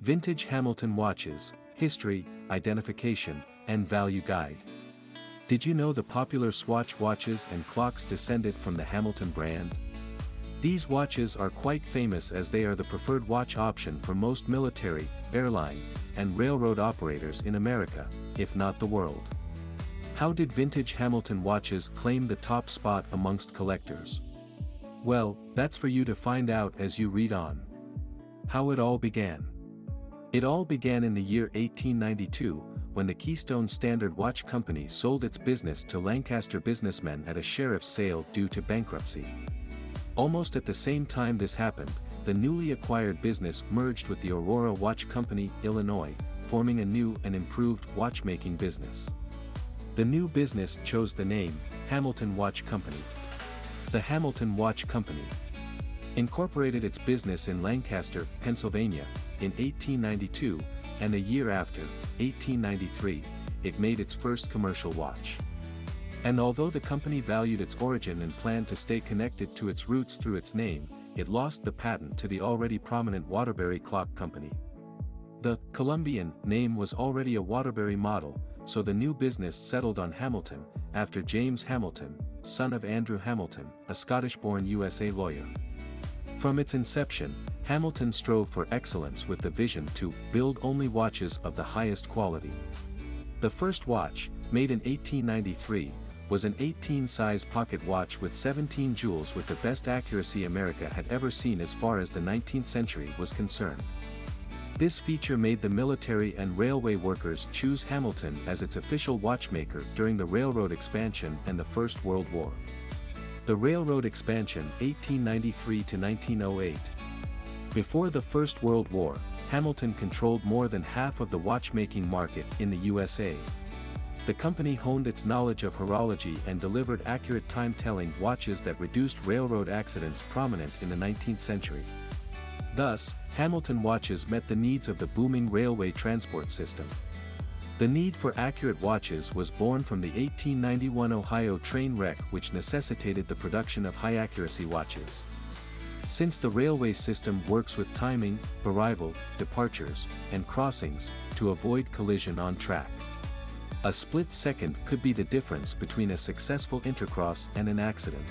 Vintage Hamilton Watches, History, Identification, and Value Guide. Did you know the popular Swatch watches and clocks descended from the Hamilton brand? These watches are quite famous as they are the preferred watch option for most military, airline, and railroad operators in America, if not the world. How did vintage Hamilton watches claim the top spot amongst collectors? Well, that's for you to find out as you read on. How it all began. It all began in the year 1892, when the Keystone Standard Watch Company sold its business to Lancaster businessmen at a sheriff's sale due to bankruptcy. Almost at the same time this happened, the newly acquired business merged with the Aurora Watch Company, Illinois, forming a new and improved watchmaking business. The new business chose the name, Hamilton Watch Company. The Hamilton Watch Company incorporated its business in Lancaster, Pennsylvania, in 1892, and a year after, 1893, it made its first commercial watch. And although the company valued its origin and planned to stay connected to its roots through its name, it lost the patent to the already prominent Waterbury Clock Company. The Columbian name was already a Waterbury model, so the new business settled on Hamilton, after James Hamilton, son of Andrew Hamilton, a Scottish-born USA lawyer. From its inception, Hamilton strove for excellence with the vision to build only watches of the highest quality. The first watch, made in 1893, was an 18-size pocket watch with 17 jewels with the best accuracy America had ever seen as far as the 19th century was concerned. This feature made the military and railway workers choose Hamilton as its official watchmaker during the railroad expansion and the First World War. The railroad expansion 1893 to 1908. Before the First World War, Hamilton controlled more than half of the watchmaking market in the USA. The company honed its knowledge of horology and delivered accurate time-telling watches that reduced railroad accidents prominent in the 19th century. Thus, Hamilton watches met the needs of the booming railway transport system. The need for accurate watches was born from the 1891 Ohio train wreck which necessitated the production of high-accuracy watches. Since the railway system works with timing, arrival, departures, and crossings, to avoid collision on track. A split second could be the difference between a successful intercross and an accident.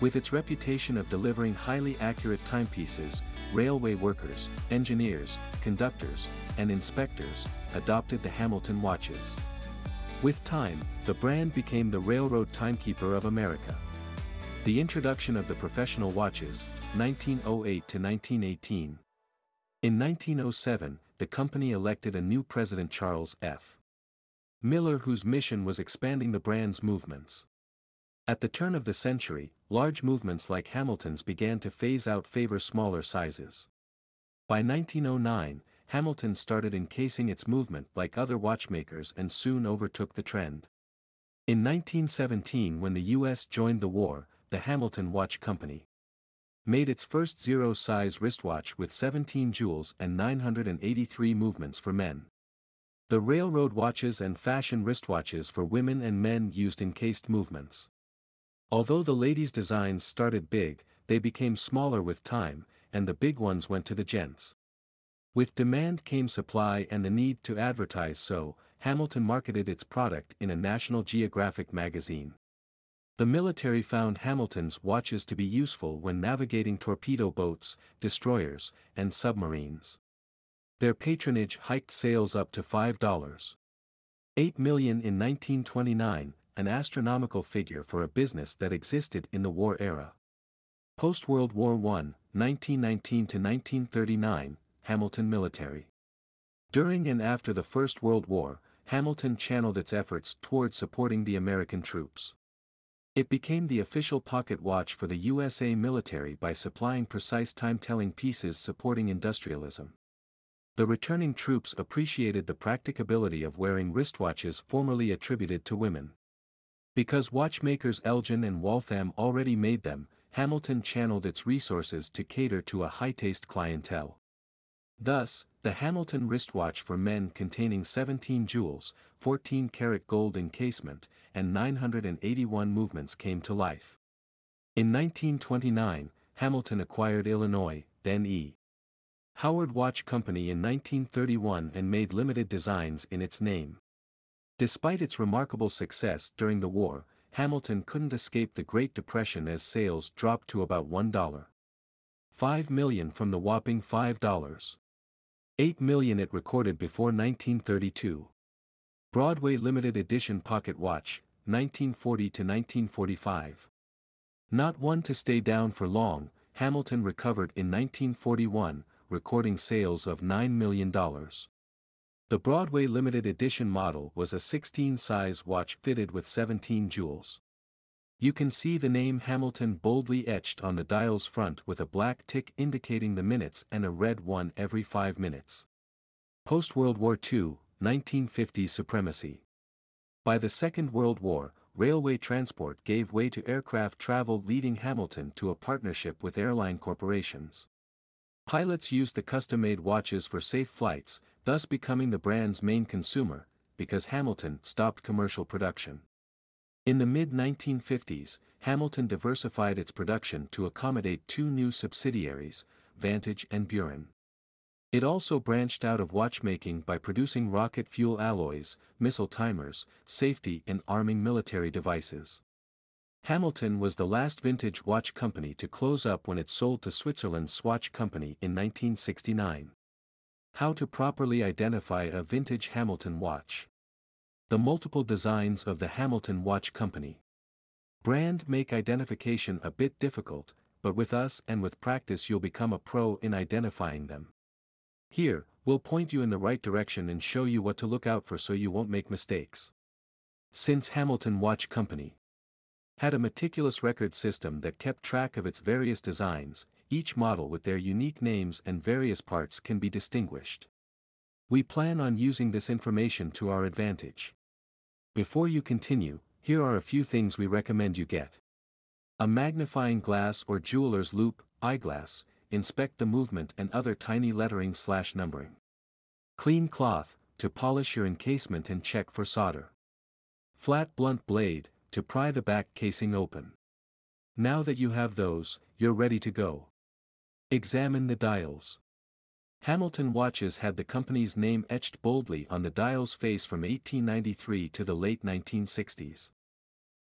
With its reputation of delivering highly accurate timepieces, railway workers, engineers, conductors, and inspectors, adopted the Hamilton watches. With time, the brand became the railroad timekeeper of America. The introduction of the professional watches, 1908 to 1918. In 1907, the company elected a new president Charles F. Miller whose mission was expanding the brand's movements. At the turn of the century, large movements like Hamilton's began to phase out favor smaller sizes. By 1909, Hamilton started encasing its movement like other watchmakers and soon overtook the trend. In 1917 when the U.S. joined the war, the Hamilton Watch Company made its first zero-size wristwatch with 17 jewels and 983 movements for men. The railroad watches and fashion wristwatches for women and men used encased movements. Although the ladies' designs started big, they became smaller with time, and the big ones went to the gents. With demand came supply and the need to advertise so, Hamilton marketed its product in a National Geographic magazine. The military found Hamilton's watches to be useful when navigating torpedo boats, destroyers, and submarines. Their patronage hiked sales up to $5. 8 million in 1929, an astronomical figure for a business that existed in the war era. Post-World War I, 1919 to 1939, Hamilton Military. During and after the First World War, Hamilton channeled its efforts toward supporting the American troops. It became the official pocket watch for the USA military by supplying precise time-telling pieces supporting industrialism. The returning troops appreciated the practicability of wearing wristwatches formerly attributed to women. Because watchmakers Elgin and Waltham already made them, Hamilton channeled its resources to cater to a high-taste clientele. Thus, the Hamilton wristwatch for men containing 17 jewels, 14 karat gold encasement, and 981 movements came to life. In 1929, Hamilton acquired Illinois, then E. Howard Watch Company in 1931 and made limited designs in its name. Despite its remarkable success during the war, Hamilton couldn't escape the Great Depression as sales dropped to about $1. 5 million from the whopping $5. 8 million it recorded before 1932. Broadway Limited Edition Pocket Watch, 1940 to 1945. Not one to stay down for long, Hamilton recovered in 1941, recording sales of $9 million. The Broadway limited edition model was a 16-size watch fitted with 17 jewels. You can see the name Hamilton boldly etched on the dial's front with a black tick indicating the minutes and a red one every 5 minutes. Post-World War II, 1950 supremacy. By the Second World War, railway transport gave way to aircraft travel leading Hamilton to a partnership with airline corporations. Pilots used the custom-made watches for safe flights, thus becoming the brand's main consumer, because Hamilton stopped commercial production. In the mid-1950s, Hamilton diversified its production to accommodate two new subsidiaries, Vantage and Buren. It also branched out of watchmaking by producing rocket fuel alloys, missile timers, safety and arming military devices. Hamilton was the last vintage watch company to close up when it sold to Switzerland's Swatch Company in 1969. How to properly identify a vintage Hamilton watch. The multiple designs of the Hamilton Watch Company. Brand make identification a bit difficult, but with us and with practice you'll become a pro in identifying them. Here, we'll point you in the right direction and show you what to look out for so you won't make mistakes. Since Hamilton Watch Company had a meticulous record system that kept track of its various designs, each model with their unique names and various parts can be distinguished. We plan on using this information to our advantage. Before you continue, here are a few things we recommend you get. A magnifying glass or jeweler's loupe, eyeglass, inspect the movement and other tiny lettering slash numbering. Clean cloth, to polish your encasement and check for solder. Flat blunt blade, to pry the back casing open. Now that you have those, you're ready to go. Examine the dials. Hamilton watches had the company's name etched boldly on the dial's face from 1893 to the late 1960s.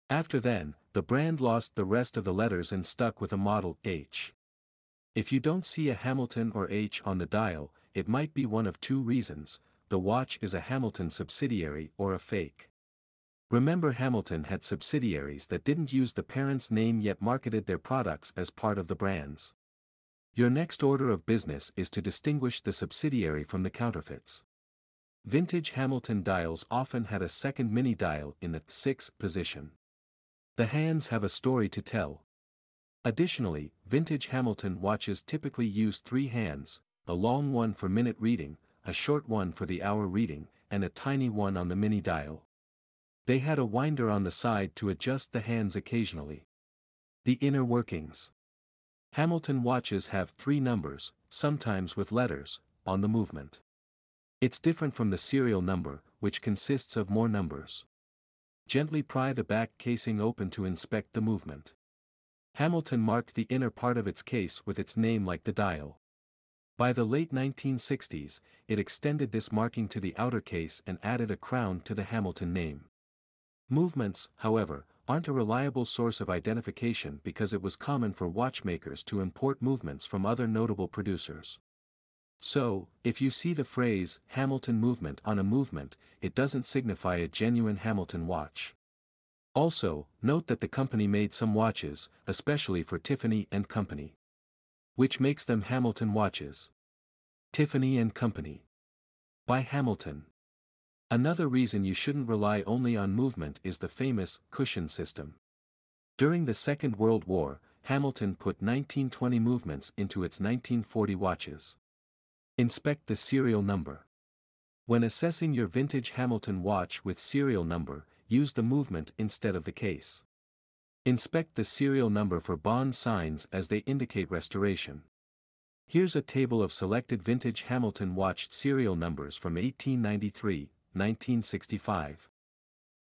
After then, the brand lost the rest of the letters and stuck with a model H. If you don't see a Hamilton or H on the dial, it might be one of two reasons, the watch is a Hamilton subsidiary or a fake. Remember Hamilton had subsidiaries that didn't use the parent's name yet marketed their products as part of the brands. Your next order of business is to distinguish the subsidiary from the counterfeits. Vintage Hamilton dials often had a second mini dial in the 6 position. The hands have a story to tell. Additionally, vintage Hamilton watches typically use three hands, a long one for minute reading, a short one for the hour reading, and a tiny one on the mini dial. They had a winder on the side to adjust the hands occasionally. The inner workings. Hamilton watches have three numbers, sometimes with letters, on the movement. It's different from the serial number, which consists of more numbers. Gently pry the back casing open to inspect the movement. Hamilton marked the inner part of its case with its name like the dial. By the late 1960s, it extended this marking to the outer case and added a crown to the Hamilton name. Movements, however, aren't a reliable source of identification because it was common for watchmakers to import movements from other notable producers. So, if you see the phrase Hamilton movement on a movement, it doesn't signify a genuine Hamilton watch. Also, note that the company made some watches, especially for Tiffany and Company. Which makes them Hamilton watches. Tiffany and Company. By Hamilton. Another reason you shouldn't rely only on movement is the famous cushion system. During the Second World War, Hamilton put 1920 movements into its 1940 watches. Inspect the serial number. When assessing your vintage Hamilton watch with serial number, use the movement instead of the case. Inspect the serial number for bond signs as they indicate restoration. Here's a table of selected vintage Hamilton watch serial numbers from 1893, 1965.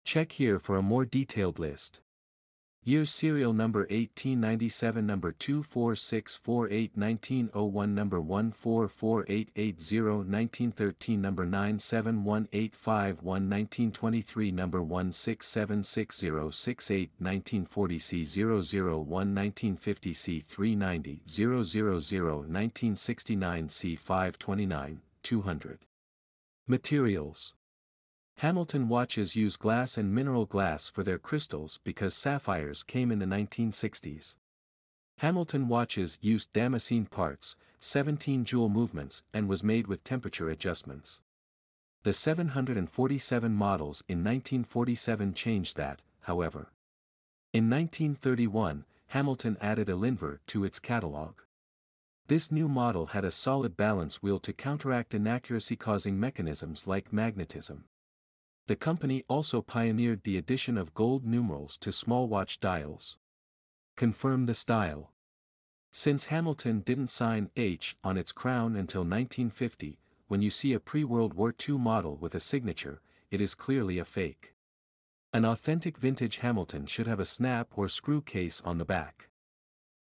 Check here for a more detailed list. Year serial number 1897 number 24648 1901 number 144880 1913 number 971851 1923 number 16766068 1940 C001 1950 C390 000 1969 C529 200 Materials Hamilton watches use glass and mineral glass for their crystals because sapphires came in the 1960s. Hamilton watches used Damascene parts, 17 jewel movements and was made with temperature adjustments. The 747 models in 1947 changed that, however. In 1931, Hamilton added a Linver to its catalog. This new model had a solid balance wheel to counteract inaccuracy causing mechanisms like magnetism. The company also pioneered the addition of gold numerals to small watch dials. Confirm the style. Since Hamilton didn't sign H on its crown until 1950, when you see a pre-World War II model with a signature, it is clearly a fake. An authentic vintage Hamilton should have a snap or screw case on the back.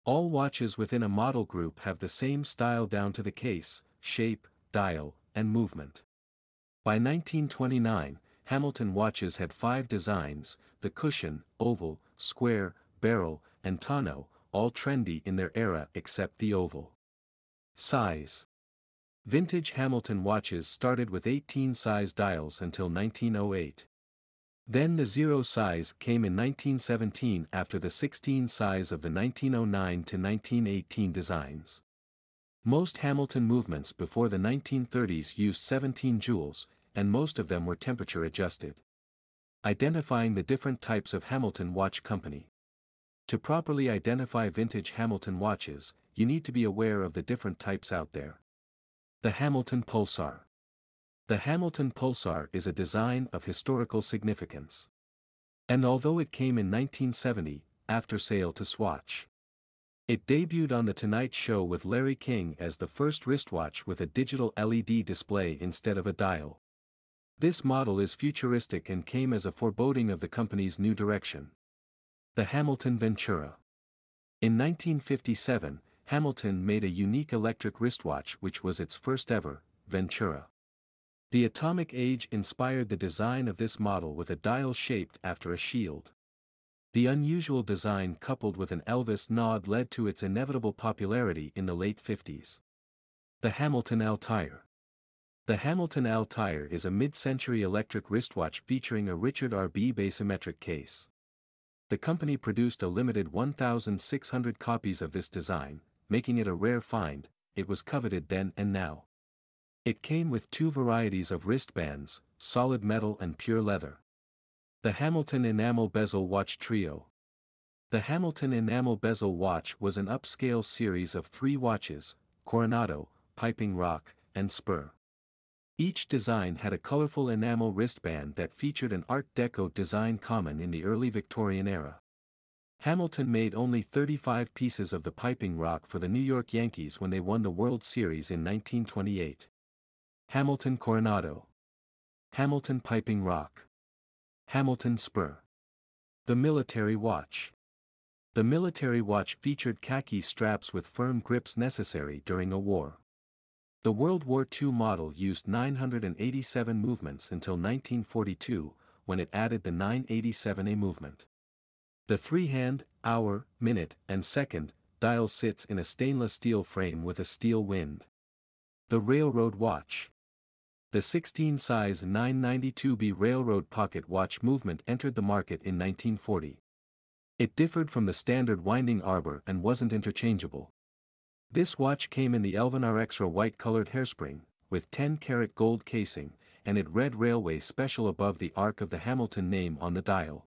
All watches within a model group have the same style down to the case, shape, dial, and movement. By 1929, Hamilton watches had five designs, the cushion, oval, square, barrel, and tonneau, all trendy in their era except the oval. Size Vintage Hamilton watches started with 18 size dials until 1908. Then the zero size came in 1917 after the 16 size of the 1909 to 1918 designs. Most Hamilton movements before the 1930s used 17 jewels, and most of them were temperature adjusted. Identifying the different types of Hamilton watch company. To properly identify vintage Hamilton watches, you need to be aware of the different types out there. The Hamilton Pulsar. The Hamilton Pulsar is a design of historical significance. And although it came in 1970, after sale to Swatch. It debuted on The Tonight Show with Larry King as the first wristwatch with a digital LED display instead of a dial. This model is futuristic and came as a foreboding of the company's new direction. The Hamilton Ventura. In 1957, Hamilton made a unique electric wristwatch which was its first ever, Ventura. The atomic age inspired the design of this model with a dial shaped after a shield. The unusual design coupled with an Elvis nod led to its inevitable popularity in the late 50s. The Hamilton Altair. The Hamilton Altair is a mid-century electric wristwatch featuring a Richard Arbib asymmetric case. The company produced a limited 1,600 copies of this design, making it a rare find, it was coveted then and now. It came with two varieties of wristbands, solid metal and pure leather. The Hamilton Enamel Bezel Watch Trio. The Hamilton Enamel Bezel Watch was an upscale series of three watches, Coronado, Piping Rock, and Spur. Each design had a colorful enamel wristband that featured an Art Deco design common in the early Victorian era. Hamilton made only 35 pieces of the piping rock for the New York Yankees when they won the World Series in 1928. Hamilton Coronado. Hamilton Piping Rock. Hamilton Spur. The Military Watch. The military watch featured khaki straps with firm grips necessary during a war. The World War II model used 987 movements until 1942, when it added the 987A movement. The three-hand, hour, minute, and second, dial sits in a stainless steel frame with a steel wind. The Railroad Watch The 16-size 992B Railroad Pocket Watch movement entered the market in 1940. It differed from the standard winding arbor and wasn't interchangeable. This watch came in the Elinvar Extra white-colored hairspring, with 10-karat gold casing, and it read Railway Special above the arc of the Hamilton name on the dial.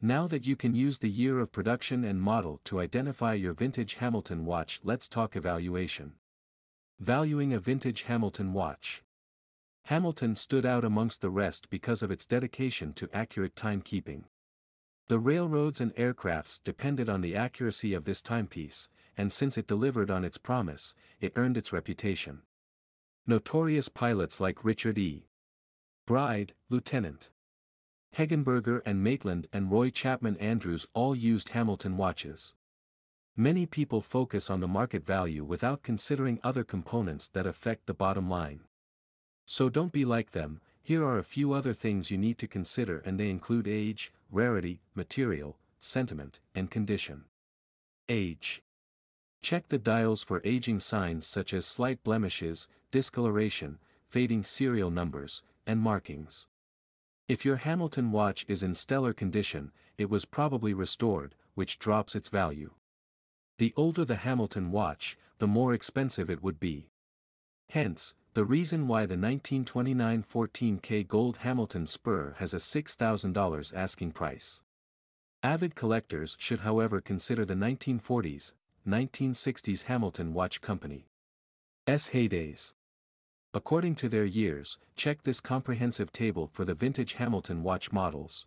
Now that you can use the year of production and model to identify your vintage Hamilton watch let's talk evaluation. Valuing a vintage Hamilton watch. Hamilton stood out amongst the rest because of its dedication to accurate timekeeping. The railroads and aircrafts depended on the accuracy of this timepiece, and since it delivered on its promise, it earned its reputation. Notorious pilots like Richard E. Byrd, Lieutenant Hegenberger and Maitland and Roy Chapman Andrews all used Hamilton watches. Many people focus on the market value without considering other components that affect the bottom line. So don't be like them, here are a few other things you need to consider and they include age, rarity, material, sentiment, and condition. Age. Check the dials for aging signs such as slight blemishes, discoloration, fading serial numbers, and markings. If your Hamilton watch is in stellar condition, it was probably restored, which drops its value. The older the Hamilton watch, the more expensive it would be. Hence, the reason why the 1929 14K gold Hamilton spur has a $6,000 asking price. Avid collectors should however consider the 1940s, 1960s Hamilton Watch Company. S heydays. According to their years, check this comprehensive table for the vintage Hamilton watch models.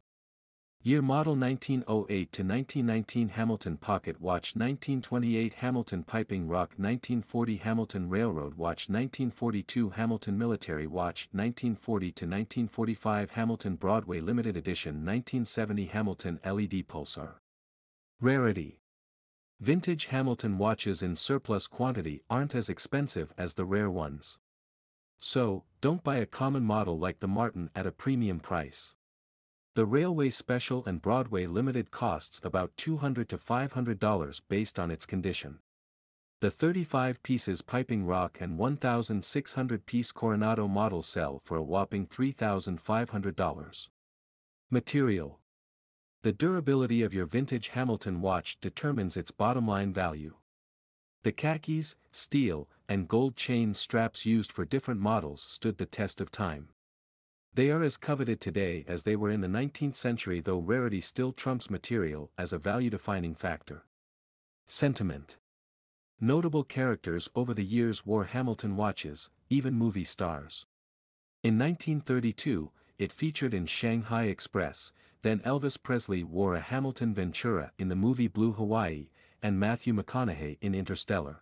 Year model 1908 to 1919 Hamilton Pocket Watch 1928 Hamilton Piping Rock 1940 Hamilton Railroad Watch 1942 Hamilton Military Watch 1940 to 1945 Hamilton Broadway Limited Edition 1970 Hamilton LED Pulsar. Rarity Vintage Hamilton watches in surplus quantity aren't as expensive as the rare ones. So, don't buy a common model like the Martin at a premium price. The Railway Special and Broadway Limited costs about $200 to $500 based on its condition. The 35 pieces Piping Rock and 1,600 piece Coronado model sell for a whopping $3,500. Material The durability of your vintage Hamilton watch determines its bottom line value. The khakis, steel, and gold chain straps used for different models stood the test of time. They are as coveted today as they were in the 19th century though rarity still trumps material as a value-defining factor. Sentiment Notable characters over the years wore Hamilton watches, even movie stars. In 1932, it featured in Shanghai Express, then Elvis Presley wore a Hamilton Ventura in the movie Blue Hawaii, and Matthew McConaughey in Interstellar.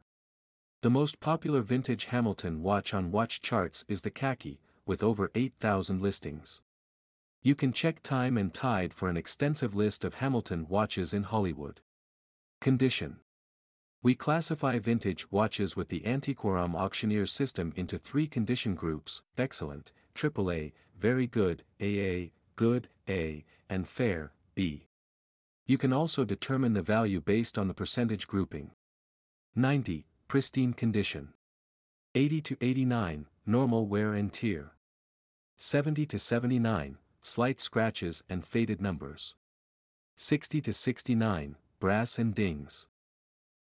The most popular vintage Hamilton watch on watch charts is the khaki, with over 8,000 listings. You can check Time and Tide for an extensive list of Hamilton watches in Hollywood. Condition We classify vintage watches with the Antiquorum auctioneer system into three condition groups excellent, AAA, very good, AA, good, A, and fair, B. You can also determine the value based on the percentage grouping. 90, pristine condition. 80 to 89, normal wear and tear. 70 to 79, slight scratches and faded numbers. 60 to 69, brass and dings.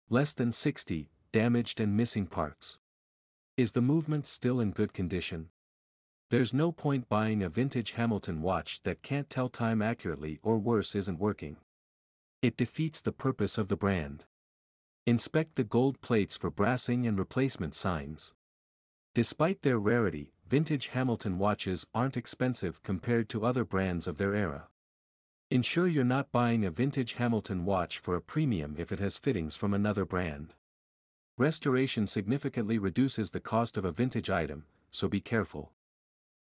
Less than 60, damaged and missing parts. Is the movement still in good condition? There's no point buying a vintage Hamilton watch that can't tell time accurately or worse isn't working. It defeats the purpose of the brand. Inspect the gold plates for brassing and replacement signs. Despite their rarity, vintage Hamilton watches aren't expensive compared to other brands of their era. Ensure you're not buying a vintage Hamilton watch for a premium if it has fittings from another brand. Restoration significantly reduces the cost of a vintage item, so be careful.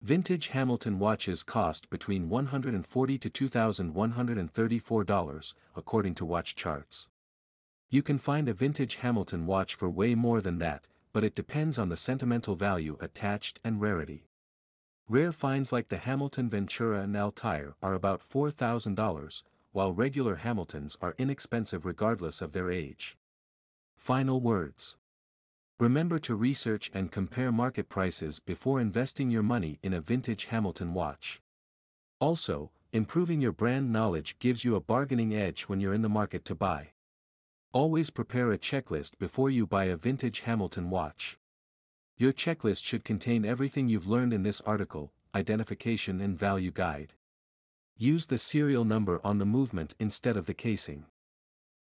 Vintage Hamilton watches cost between 140 to $2,134, according to watch charts. You can find a vintage Hamilton watch for way more than that, but it depends on the sentimental value attached and rarity. Rare finds like the Hamilton Ventura and Altair are about $4,000, while regular Hamiltons are inexpensive regardless of their age. Final words. Remember to research and compare market prices before investing your money in a vintage Hamilton watch. Also, improving your brand knowledge gives you a bargaining edge when you're in the market to buy. Always prepare a checklist before you buy a vintage Hamilton watch. Your checklist should contain everything you've learned in this article, identification and value guide. Use the serial number on the movement instead of the casing.